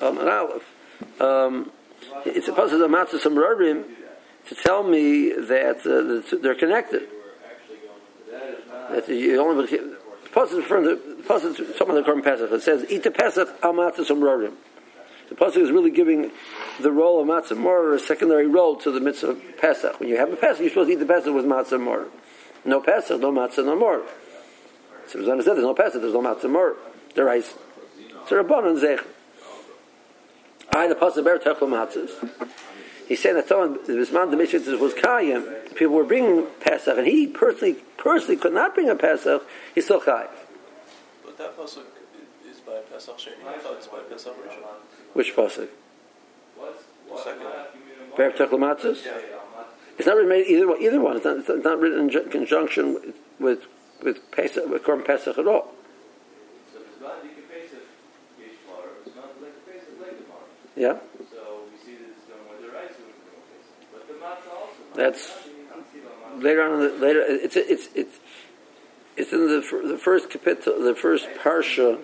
um, an Aleph. Um, it's a pasuk of Matzah Samrarim to tell me that, uh, they're connected. That you only the pasuk referring to the pasuk talking the Korban Pesach. It says eat the Pesach al Matzah Samrarim. The pasuk is really giving the role of matzah more a secondary role to the mitzvah of Pesach. When you have a Pesach, you're supposed to eat the Pesach with matzah more. No Pesach, no matzah, no more. So Rosanna said, "There's no Pesach, there's no matzah more." There is. So Rabbanon Zech. I the pasuk ber techel matzahs. He said that someone the Bisman the Mishnah was Kayim. People were bringing Pesach, and he personally personally could not bring a Pesach. He's still Chayiv. But that pasuk is by Pesach Sheni. I thought it's by Pesach Rishon. Which pasuk? The second. Ber techel matzahs. Yeah. It's not written made either one. Either one. It's not, it's not written in conjunction with with with Pesach, with Korban Pesach at all. Yeah, So we see this done with the rice but the matzah also. that's later on. In the, later, it's it's it's it's in the the first capital, the first parsha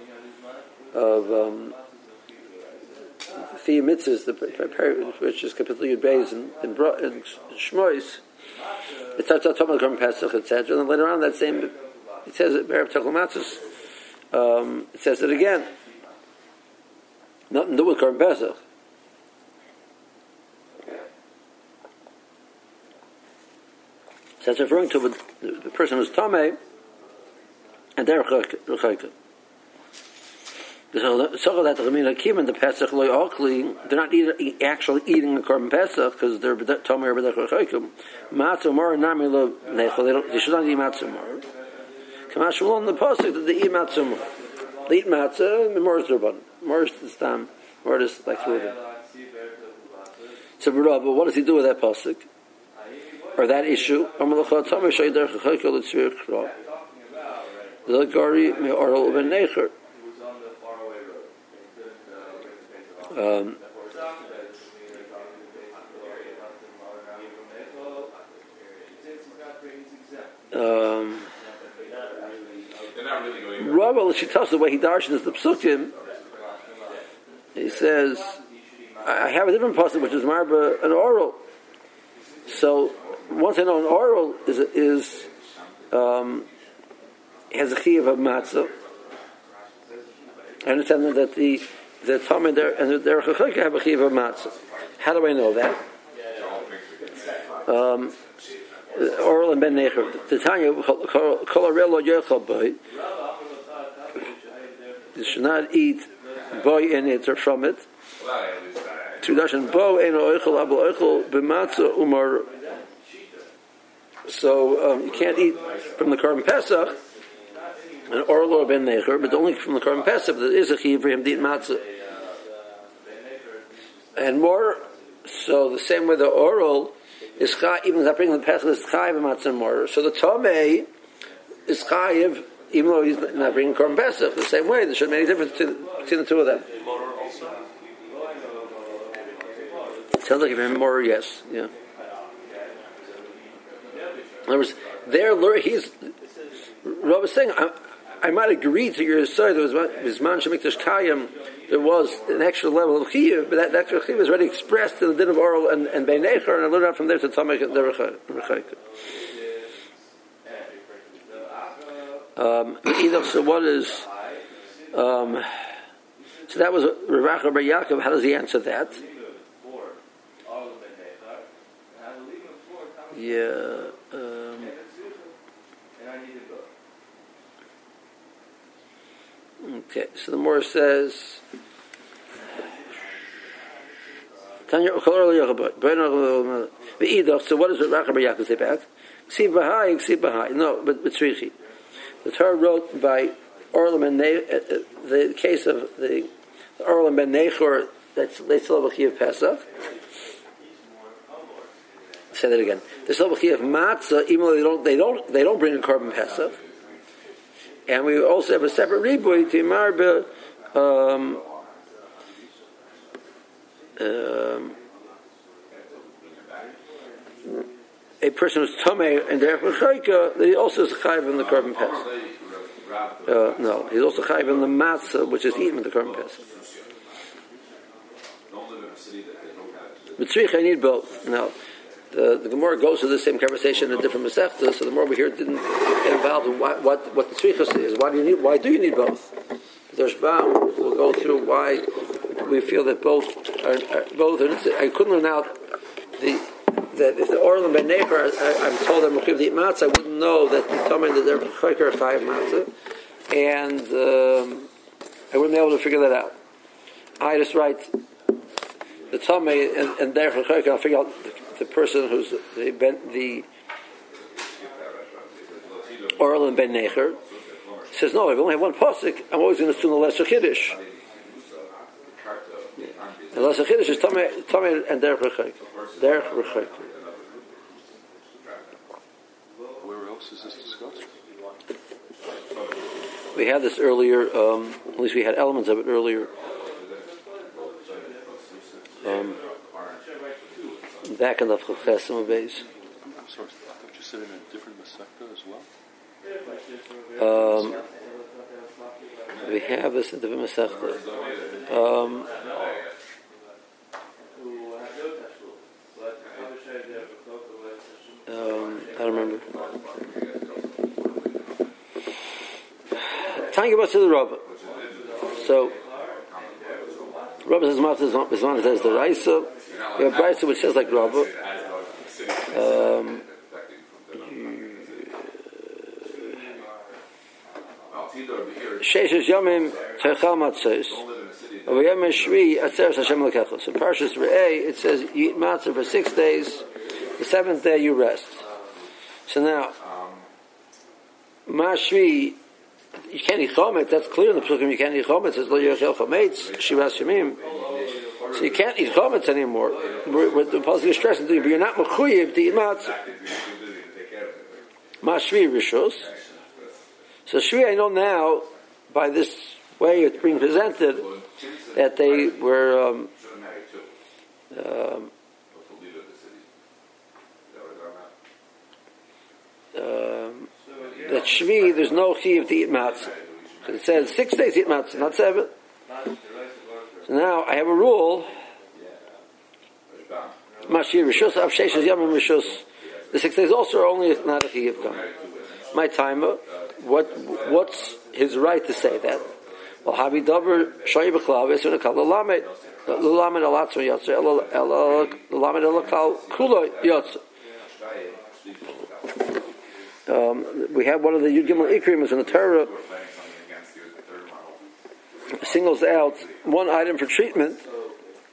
of um, the mitzvahs, the which is capital Yud Beis in in, in Shmois. It starts out talking about Pesach, etc. And then later on, that same it says it Bereb Techel Matzos. Um, it says it again. Nothing to do with Korban Pesach. That's referring to the, the person who's Tomei and they're Rechaika. So that the Ramina Kim and the Pesach loy Ochli, they're not eat, actually eating a Korban Pesach because they're Tomei or B'dech Rechaika. Matzah Mor Nami Lo Nechel, they should not eat Matzah Mor. Kamash Shalom, the Pesach, that they eat Matzah Mor. They eat Matzah, and Mor is Rabban. Mor is the Stam. Mor is like Reuben. So, Rav, but what does he do with that pasuk? Or that issue? Um, um, al Shitas, the way he darshans the psukim, he says, I have a different pasuk which is marba an oral. So once I know an oral is is um, has a chiyuv of matzah. I understand that the the Tom and their and their chachika have a chiyuv of matzah. How do I know that? Um, oral and ben necher. The Tanya kol arelo yochel boy. You should not eat boy in it or from it. Tradition bo ein oichel abel oichel b'matzah umar. So um, you can't eat from the Korban Pesach an oral or ben necher, but only from the Korban Pesach there is a chiyuv for him to eat matzah. And more, so the same way the oral is chayiv, even without bringing the Pesach, is chayiv matzah and more. So the tomei is chayiv, even though he's not bringing Korban Pesach. The same way, there shouldn't be any difference between, between the two of them. Sounds like even more, yes, yeah. In other words, lear- he's, Rob was saying, I, I might agree to your side, there was Bisman Shemikdash Kayim, there was an extra level of Chiyuv, but that, that extra Chiyuv was already expressed in the din of oral and, and Bein Echer, and I learned out from there to and the Rechaik. Um, so what is, um, so that was Rav Acha Bar Yaakov, how does he answer that? Yeah. Um, okay, so the more says. So what does Bar Yaakov say back? Ksiv Bahai, Ksiv Bahai. No, but but Tzrichi. The Torah wrote by Orlam and Ne- uh, uh, the case of the Orlam ben Nechor, that's Leitzal of Pesach. Say that again. The Slovaki of matzah, even though they don't, they don't, they don't bring a Korban Pesach, and we also have a separate riboy to marbe. Um, um, a person who's tomei and therefore chayka, he also is chayiv in the Korban Pesach. Uh, no, he's also chayiv in the matzah, which is eaten in the Korban Pesach. Mitzrich, I need both. Now, the, the Gemara goes to the same conversation in different Masechta, so the more we hear didn't get involved in what, what, the Tzrichas is. Why do you need, why do you need both? The Rashbam will go through why we feel that both are, are both. It's, I couldn't learn out the that if the oral and ben I'm told I'm mechuyev to eat matzah, I wouldn't know that the told me that they're chayker chayiv matzah, and um, I wouldn't be able to figure that out. I just write the tummy and, and therefore. I'll figure out the, the person who's the ben, the oral and ben Necher says no. If I only have one pasuk, I'm always going to assume the lesser chiddush. The lesser chiddush is tummy and therefore chayker. Therefore chayker. Where else is this discussed? We had this earlier, um, at least we had elements of it earlier. Back in the Chesim base. I'm sorry, I thought you said in a different Masechta as well? Um, we have this in the Masechta. Um, um, I don't remember. Trying about to the Rabbah. So, Rabbah says Matzah is one says the Raisa. We have which says like Rabbah. Um, Sheshes Yomim Techal Matzos. Avayam Shvi Atzeres Hashem Lekecha. So Parshas Re'eh, it says you eat matzah for six days. The seventh day you rest. So now, Mashvi, you can't eat chometz. That's clear in the Psukim. You can't eat chometz. It says lo yochel chometz shivas yamim. So you can't eat chometz anymore. What the Pasuk is stressing you, but you're not mechuyev to eat matzah. Mashvi rishos. So Shvi, I know now by this way it's being presented that they were. Um, um, um, that Shvi, there's no chiv to eat matzah. It says six days eat matzah, not seven. Now I have a rule. The six days also are only not a come. My timer. What what's his right to say that? Well, Yotzer. Um, we have one of the Yud Gimel Ikrimas in the Torah singles out one item for treatment.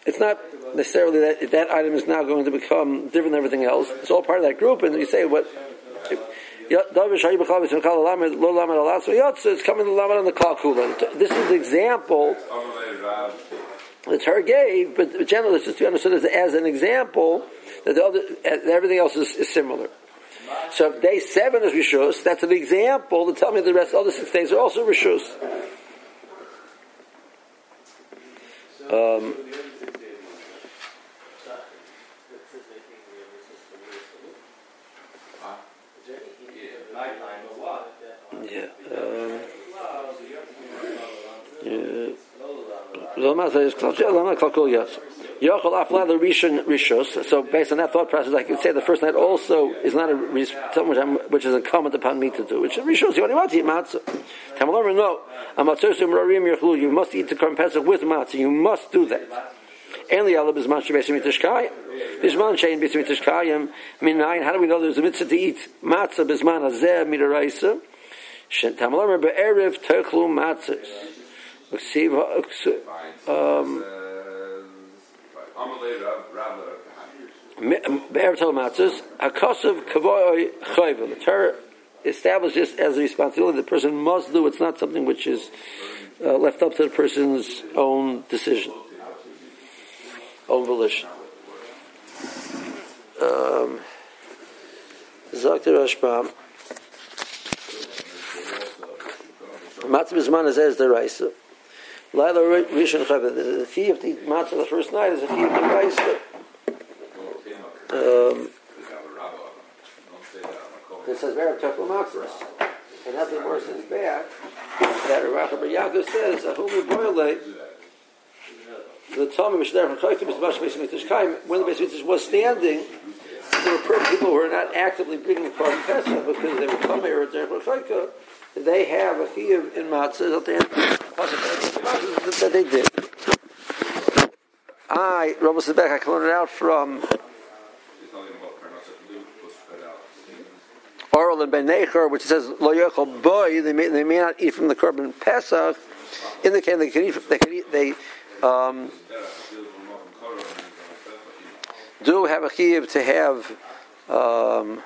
It's not necessarily that that item is now going to become different than everything else. It's all part of that group, and you say what. It's coming to Lamed on the Kalkula. This is the example the Torah gave, but generally it's just to be understood as, as an example that the other, everything else is, is similar. So if day seven is Rishus, that's an example to tell me the rest of the other six days are also Rishus. Um, um Lama zajesz klaczy, a lama kalkulacja. Yeah. Um, yeah. So based on that thought process, I could say the first night also is not a something which is incumbent upon me to do. Which is rishos. You only want to eat matzah. Tamalor no. You must eat the korban pesach with matzah. You must do that. And the alab is man shebesim mitishkayim. Bisman shein besim mitishkayim. Minayin. How do we know there's a mitzvah to eat matzah bisman azeh midaraisa? Tamalor be'erev techlu matzahs. Um, Be'er matzahs, Hakosav Kavoy Chayva. The Torah establishes as a responsibility the person must do. It's not something which is uh, left up to the person's own decision, own volition. Um, Zakter Rashbam. Matzah Bisman is as the Raisa. Laila Rishon Chavet. The key of the matzah the first night is a key of the Raisa. Um, it says Merab Tekla Matzahs. And nothing more is bad that Bar Yaakov says, Ahumi Boile, the Talmud Mishnah from Chaykim is Mash Beis Mikdash Kaim. When the Beis Mikdash was standing, there were people who were not actively bringing the Korban Pesach because they were Talmud or Derech Chaykim. They have a chiyuv in matzah that they that they did. I, Rabbi Sebek, I can learn it out from. Oral and Ben Necher, which says Lo Yochel Boy, they may, they may not eat from the Korban Pesach. In the they can eat, they can eat, they um, do have a chiyuv to have um,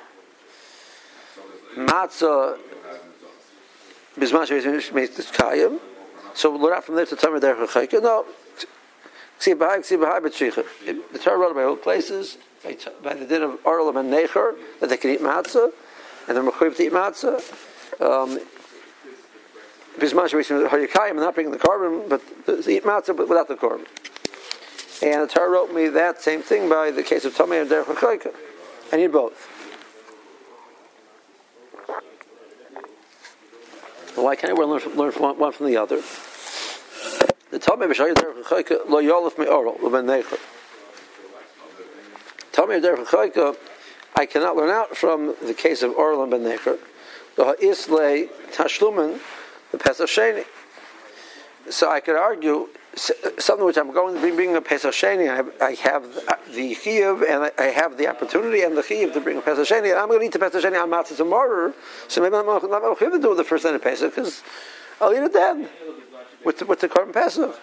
matzah kayim. So we'll learn out from there to Tamar Derech Chayka. No, see behind, see behind, but The Torah wrote all places by, the din of Oral and Necher that they can eat matzah, and they're mechuyev to eat matzah. Um, Bisman sheis Hayikayim, not bringing the korban, but eat matzah, but without the korban. And the Torah wrote me that same thing by the case of Tomei and Derech Chayka. I need both. Well, why can't I learn from, learn from one, one from the other? The Tomei B'Shayim Derech Chayka lo yolef me oral lo ben necher. Tomei Derech Chayka, I cannot learn out from the case of oral and ben necher. The ha'isle tashlumen the Pesach Sheni. So I could argue something which I'm going to be bringing a Pesach Sheni. I have, I have the chiyuv and I have the opportunity and the chiyuv to bring a Pesach Sheni. And I'm going to eat the Pesach Sheni on matzah tomorrow. So maybe I'm not going to do the first night of Pesach because I'll eat it then with the, with the Pesach.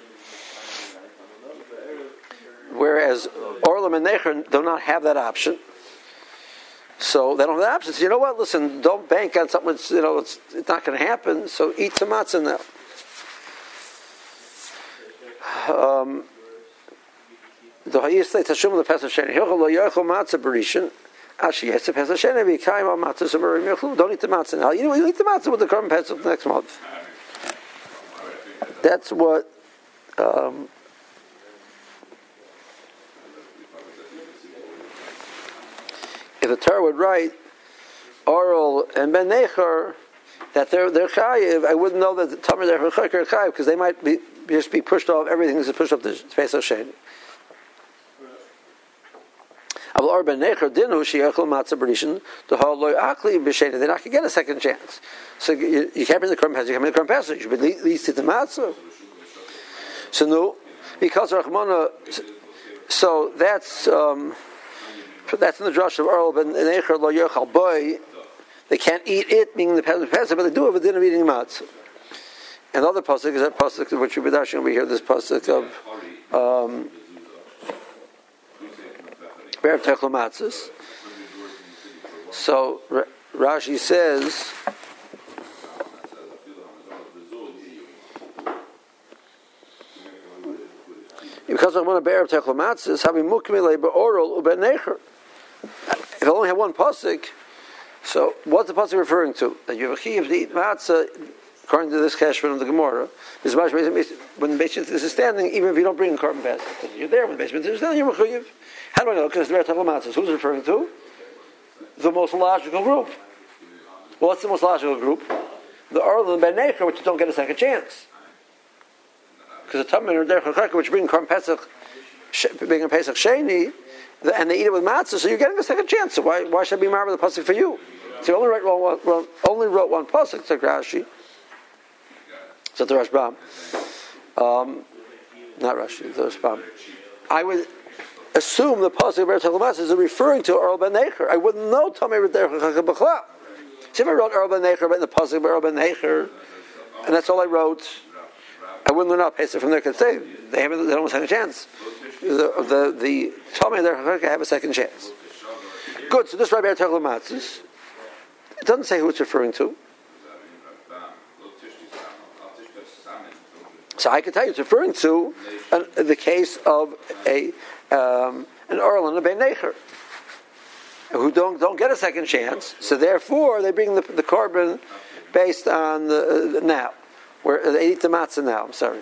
Whereas Orlam and Necher do not have that option. So they don't have the option. So you know what? Listen, don't bank on something that's, you know, it's, it's not going to happen. So eat some matzah now. Um, the hayisle tashum the pesach sheni hilchol lo yochel matzah berishin ashi yes the pesach sheni be kaim al matzah samarim yochlu don't eat the matzah now. You know you eat the matzah with the current pesach next month. That's what um, if the Torah would write Oral and Ben Necher that they're they're chayiv, I wouldn't know that the Tamar they're chayiv because they might be just be pushed off everything is pushed off the Pesach Sheni. They're not going to get a second chance. So you, you can't bring the Korban Pesach. You can't bring the Korban Pesach. You should at least eat the matzah. So no, because Rachmana. So that's. Um, that's in the drush of Earl ben boy. They can't eat it, being the pesach, but they do have a dinner eating matzah. And the pasuk is that pasuk which been dashing over here. This pasuk of um, Ber Techlo So R- Rashi says. Because I want to bear techlo matzahs, having mukmile be'oral uben necher. If I only have one pasuk, so what's the pasuk referring to? That you have a chiyuv to eat matzah, according to this kashman of the Gemara, much when the Beis is standing, even if you don't bring a korban basket, you're there when the Beis is standing, you're a How do I know? Because the matzahs. Who's referring to? The most logical group. Well, what's the most logical group? The Earl and Ben Necher, which you don't get a second chance. Because the Tamar or Derech which bring Korban Pesach, bring a Pesach Sheni, and they eat it with matzah, so you're getting a second chance. So why, why should I be married with a pasuk for you? So you only wrote one, only wrote one pasuk, said Rashi. Said the Rashbam. Um, not Rashi, the Rashbam. I would assume the pasuk of Eretz is referring to Earl Ben Necher. I wouldn't know Tamar Derech B'chlal. See if I wrote Earl Ben Necher, but in the pasuk of Earl Ben Necher, and that's all I wrote. I wouldn't learn out Pesach from there because they they haven't they don't have a chance. The the the Talmud there have a second chance. Good. So this Rabbi Matzis, it doesn't say who it's referring to. So I can tell you it's referring to an, the case of a um, an Earl and a Ben Necher who don't don't get a second chance. So therefore they bring the, the korban based on the, uh, now where they eat the matzah now. I'm sorry,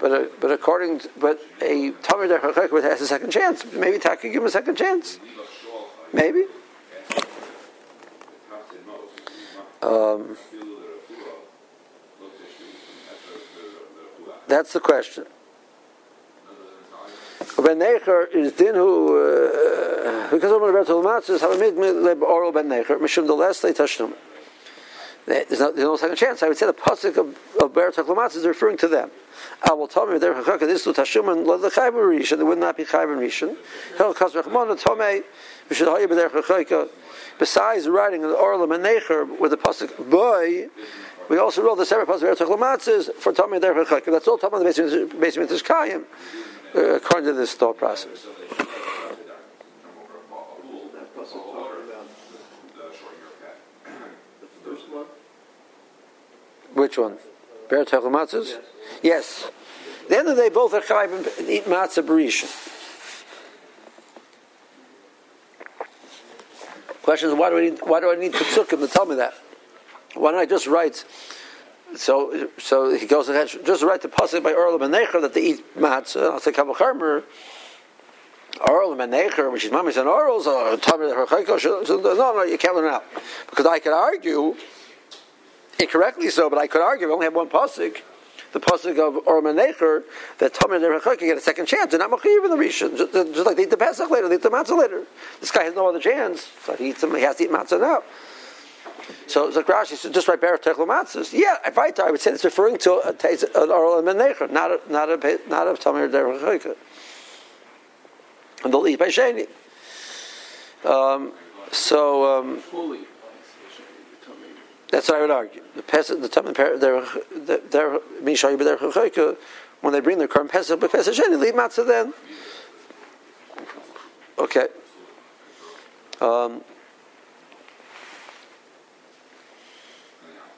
but uh, but according to, but a Tamar Derech has a second chance. Maybe Taka give him a second chance. Maybe. Um, that's the question. Ben Necher is din who uh, because of the Bertel Matzos have a mid oral Ben Necher mishum the last they touched them. There's no, there's no second chance. I would say the pasuk of, of Matzos is referring to them. I will tell me their chakaka this to tashum and the chayber rishon. There would not be chayber rishon. Tomei. We should hire their chakaka. Besides writing the oral Ben Necher with the pasuk boy. We also wrote the separate pasuk Bertel Matzos for Tomei their chakaka. That's all Tomei the basement is kayim uh, according to this thought process. That pasuk talking about the first one. Which one? Bear matzahs? Yes. The end of the day, both are chayv and eat matzah berisha. Question is, why do I need, why do I need to tell me that? Why don't I just write? So, so he goes ahead, just write the pasuk by Earl and Necher that they eat matzah. I'll say Kabel Charmer. Earl and Necher, which is mamis and orals, or Tamir No, no, you can't learn out because I could argue incorrectly so, but I could argue. We only have one pasuk, the pasuk of Orman Necher, that Tamir and Rechaka get a second chance. They're not machiv in the Rishon, just, just like they eat the Pesach later, they eat the matzah later. This guy has no other chance, so he eats. He has to eat matzah now. So it's like Rashi said, just write Berach Techlo Matzahs. Yeah, if I I would say it's referring to a, an oral and Necher, not a not a not a. And they'll eat by Sheni. Um, so. Um. That's what I would argue. The Pesach, the Tamim, their their Mishayu b'der Chachayka, when they bring their current Pesach, but Pesach Sheni, leave matzah then. Okay. Um,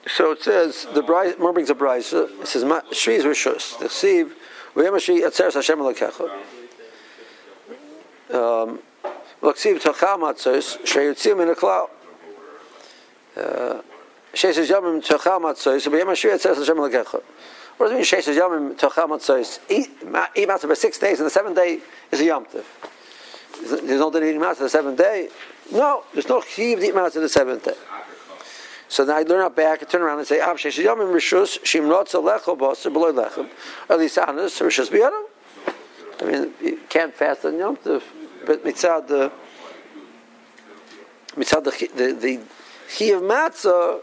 so it says the bride. More brings a bride. It says Shvi is rishus. The sieve. V'yem Shvi atzeres Hashem alekecha. Um, L'ksiv tochal matzos sheyitzim in a cloud. Sheishes yomim tochal matzos. V'yem Shvi atzeres Hashem. What does it mean? Sheishes yomim tochal matzos. Eat matzah for six days, and the seventh day is a yom tov. There's no day eating matzah the seventh day. No, there's no chiv to eat matzah the seventh day. So then I learn out back, I turn around and say, ah, Ab shesh yomim rishus shim rotza lecho b'oser b'loy lechem. Honest, rishus b'yadam. I mean, you can't fast on Yom Tov, but mitzad the mitzad the the the chi of matzah,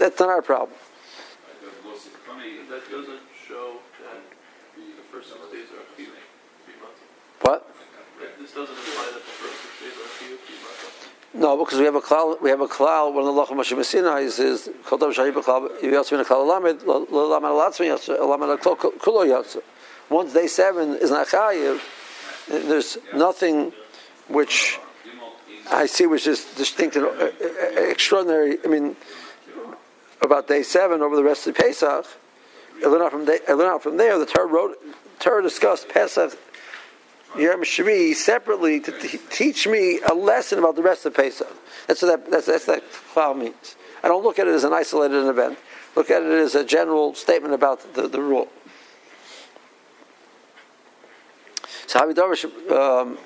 that's not our problem. That doesn't show that the first six days are a few, few. What? This doesn't imply that the first six days are a few. No, because we have a klal. We have a klal. One of the lacham Messina is is kol dav shayib klal. You also mean a klal lamed lamed alatzmi yatsa lamed kulo yatsa. Once day seven is not chayiv. There's nothing which I see which is distinct and uh, extraordinary. I mean, about day seven over the rest of Pesach. I learn out from, day, I out from there. The Torah wrote, Torah discussed Pesach Yom Shvi separately to t- teach me a lesson about the rest of Pesach. That's what that, that's, that's that means. I don't look at it as an isolated event. Look at it as a general statement about the, the rule. So Havidavar um.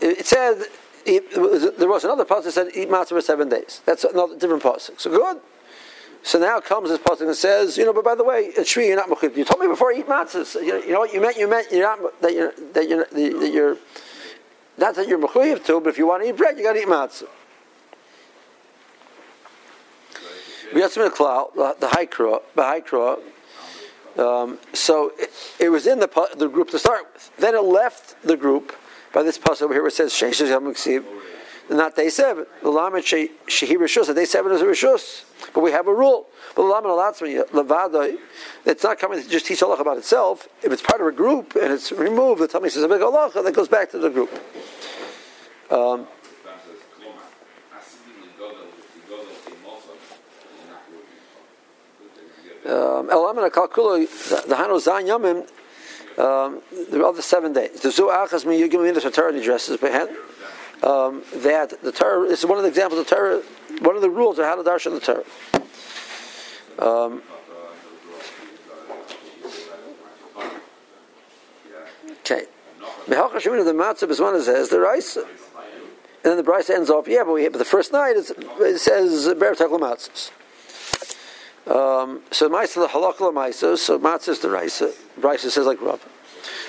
It said was, there was another pasuk that said eat matzah for seven days. That's another different pasuk. So good. So now comes this pasuk and says, you know, but by the way, true you're not mechuyev. You told me before eat matzahs. You know, you know what you meant? You meant you're not that you're that you're that you're not that you're mechuyev to, but if you want to eat bread, you got to eat matzah. We got some of the the haikra, the haikra. Um, so it, it, was in the the group to start with. Then it left the group by this pasuk over here where it says sheishes yom not day seven. The lamed shehi rishus. Day seven is a rishus, but we have a rule. But the lamed alatzmi levada, it's not coming to just teach Allah about itself. If it's part of a group and it's removed, the Talmud says a big Allah that goes back to the group. Um, um, the Hano Yamim, um, the other seven days. The Zu Achas Mi Yugim Minas Torah addresses behind um, that the Torah is one of the examples of Torah, one of the rules of how to darshan the Torah. Um, okay. The matzah is one that says the rice, and then the rice ends off. Yeah, but, we, but the first night it says ber matzahs. Um, so Maisa the halakha Maisa, so matzah is the Raisa. Raisa says like Rav.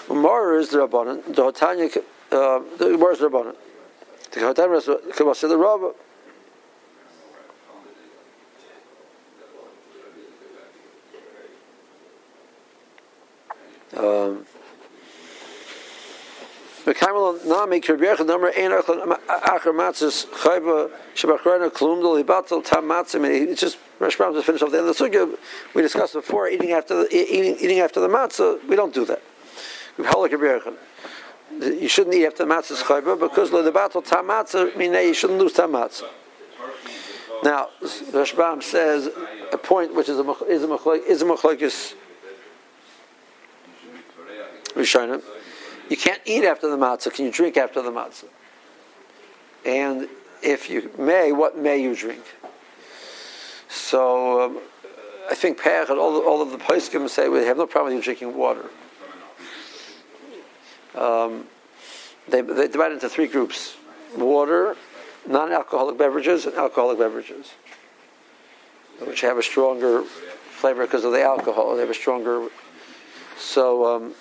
Umar is the Rabbanan. The Hotanya, uh, the Umar is the Rabbanan. The Hotanya is the the Rav. Um, Mekaimel Nami Kirbiyach number Ein Achar Matzis Chayva Shabachrona Klum Dol Hibatel Tam Matzim. It's just Rashbam just finished off the end of the sugya. We discussed before eating after the eating, eating after the matzah. We don't do that. You shouldn't eat after the matzah chayva because the battle tam matzah mean you shouldn't lose tam matzah. Now Rashbam says a point which is a is a is a. You can't eat after the matzah. Can you drink after the matzah? And if you may, what may you drink? So um, I think Pech and all, all of the poskim say we have no problem with drinking water. Um, they, they divide into three groups: water, non-alcoholic beverages, and alcoholic beverages, which have a stronger flavor because of the alcohol. They have a stronger. So. Um,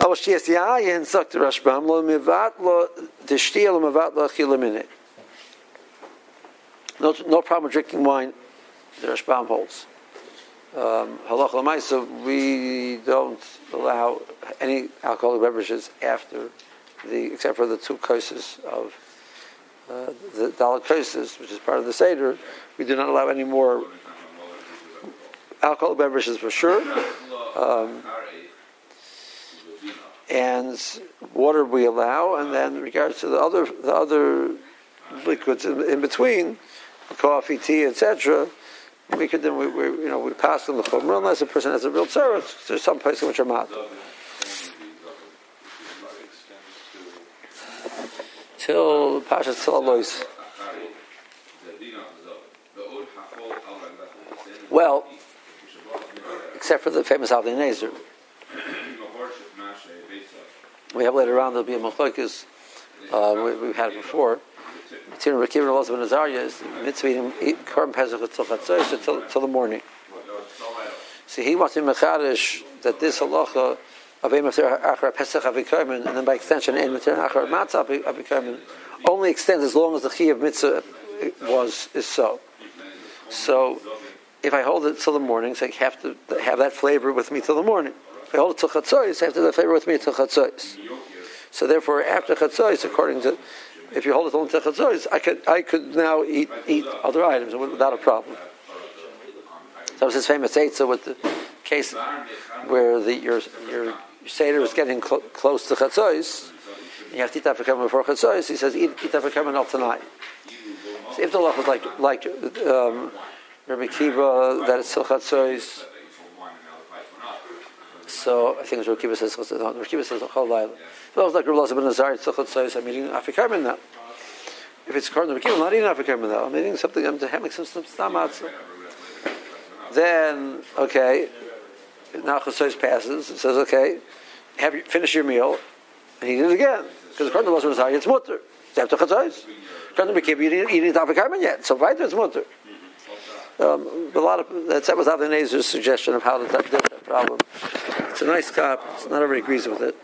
אבל שיש יין, sagt der Rashbam, lo mivat lo deshtia lo mivat lo achila minute. No, no problem with drinking wine, the Rashbam holds. Um, Halach l'maisa, we don't allow any alcoholic beverages after the, except for the two courses of uh, the dalek courses, which is part of the seder. We do not allow any more alcoholic beverages for sure. Um, and water we allow, and uh-huh. then in regards to the other the other liquids in, in between, coffee, tea, etc. We could then we, we, you know we pass on the chumrah unless a person has a real tzarech. There's some places which are mat. Till Pasha Tzalois. Well, except for the famous Avnei Nezer. We have later on there'll be a machlokes. Uh, we, we've had it before. Tina Rekiv and Elazar ben is mitzvah eat korban pesach until chatzos till the morning. See, he wants to mechadish that this halacha of Ein Achar Pesach Afikomen, and then by extension Ein Achar Matzah Afikomen, only extends as long as the chi of mitzvah was is so. So, if I hold it till the morning, so I have to have that flavor with me till the morning. I hold it till have to have that with me till chatzos. So therefore, after chatzos, according to if you hold it only till I could I could now eat eat other items without a problem. So was his famous eitzah with the case where the your your seder is getting cl- close to chatzos. You have to eat afikomen before chatzos. He says eat, eat afikomen all tonight. So if the law was like like um, Rabbi Kiva that it's till chatzos. So I think Rabbi Kiva says no, Rabbi Kiva says chol laila. So it was like Rabbi Lazar ben Nazar till chatzos. I'm eating afikomen now. If it's to Kiva, I'm not eating afikomen now. I'm eating something. I'm having some some stam then okay, now Chasos passes. It says okay, have you finish your meal, and did it again because according to Lazar Zayy, it's mutter. After Chasos. According to Mekiv, you didn't eat it yet, so right it's mutter. Um, a lot of that was Avnei Nezer's suggestion of how to with that problem. It's a nice cop. Not everybody agrees with it.